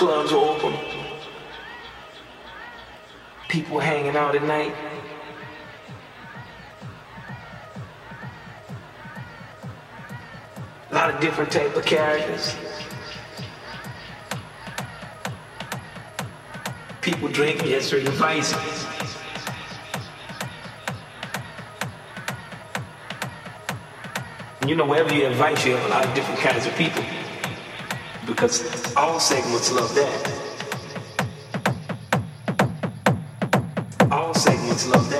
clubs were open. People hanging out at night. A lot of different type of characters. People drinking at certain vices. You know, wherever you invite, you have a lot of different kinds of people. Because all segments love that. All segments love that.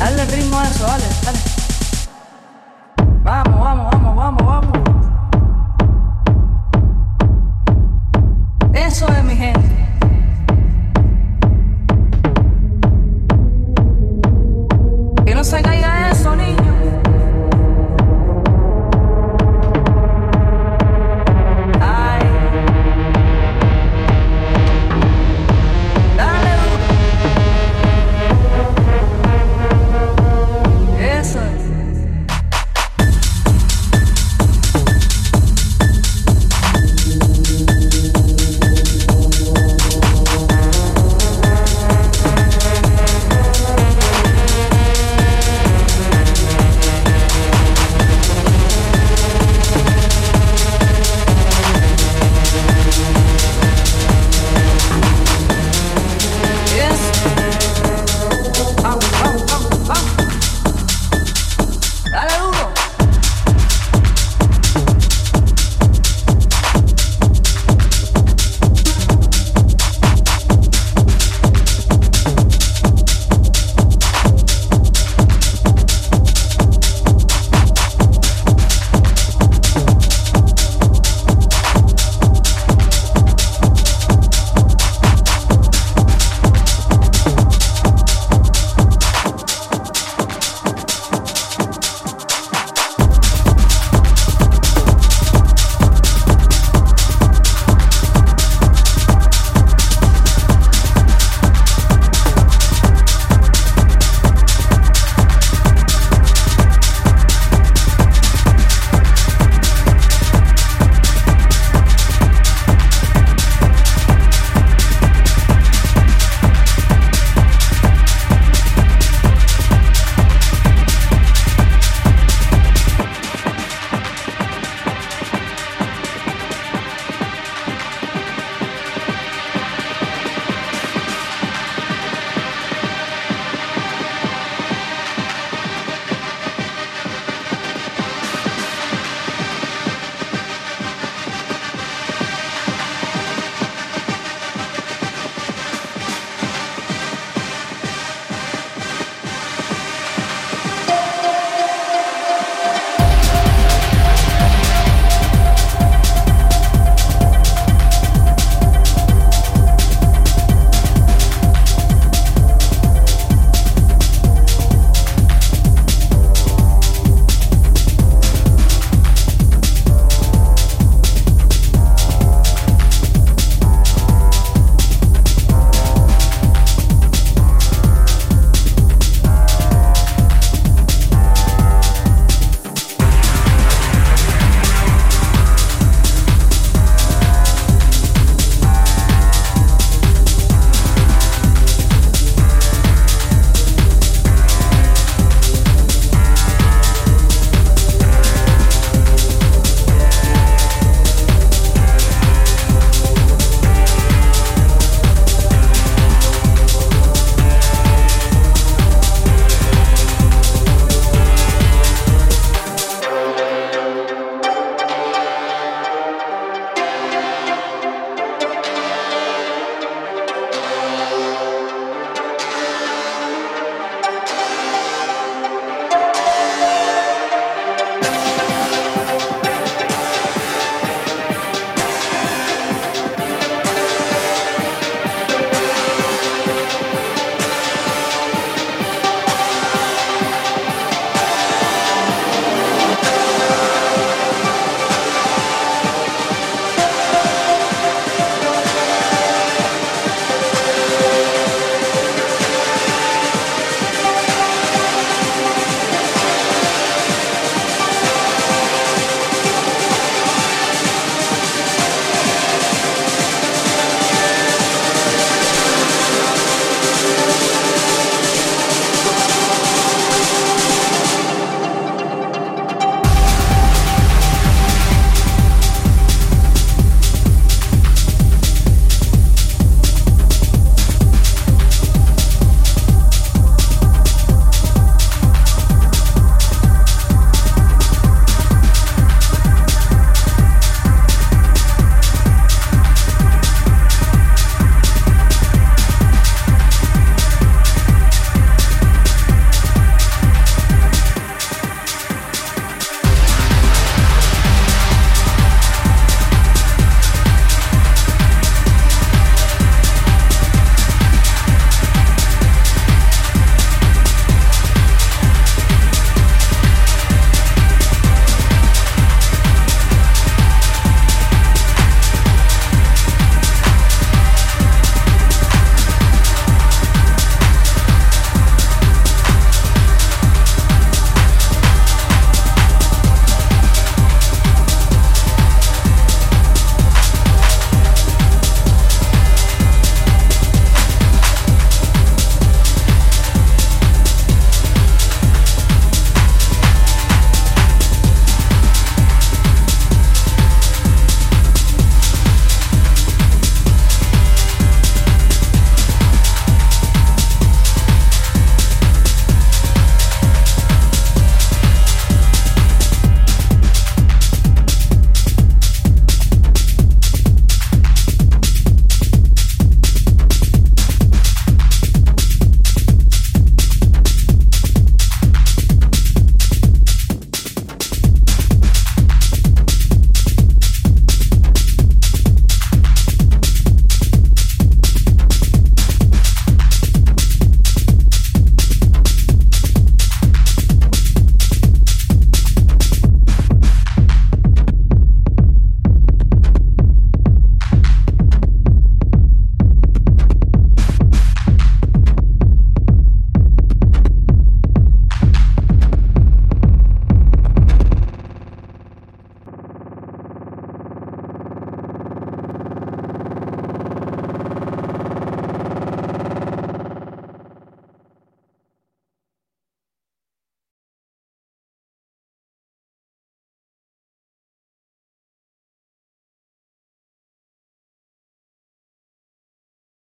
Alle primo eso sole.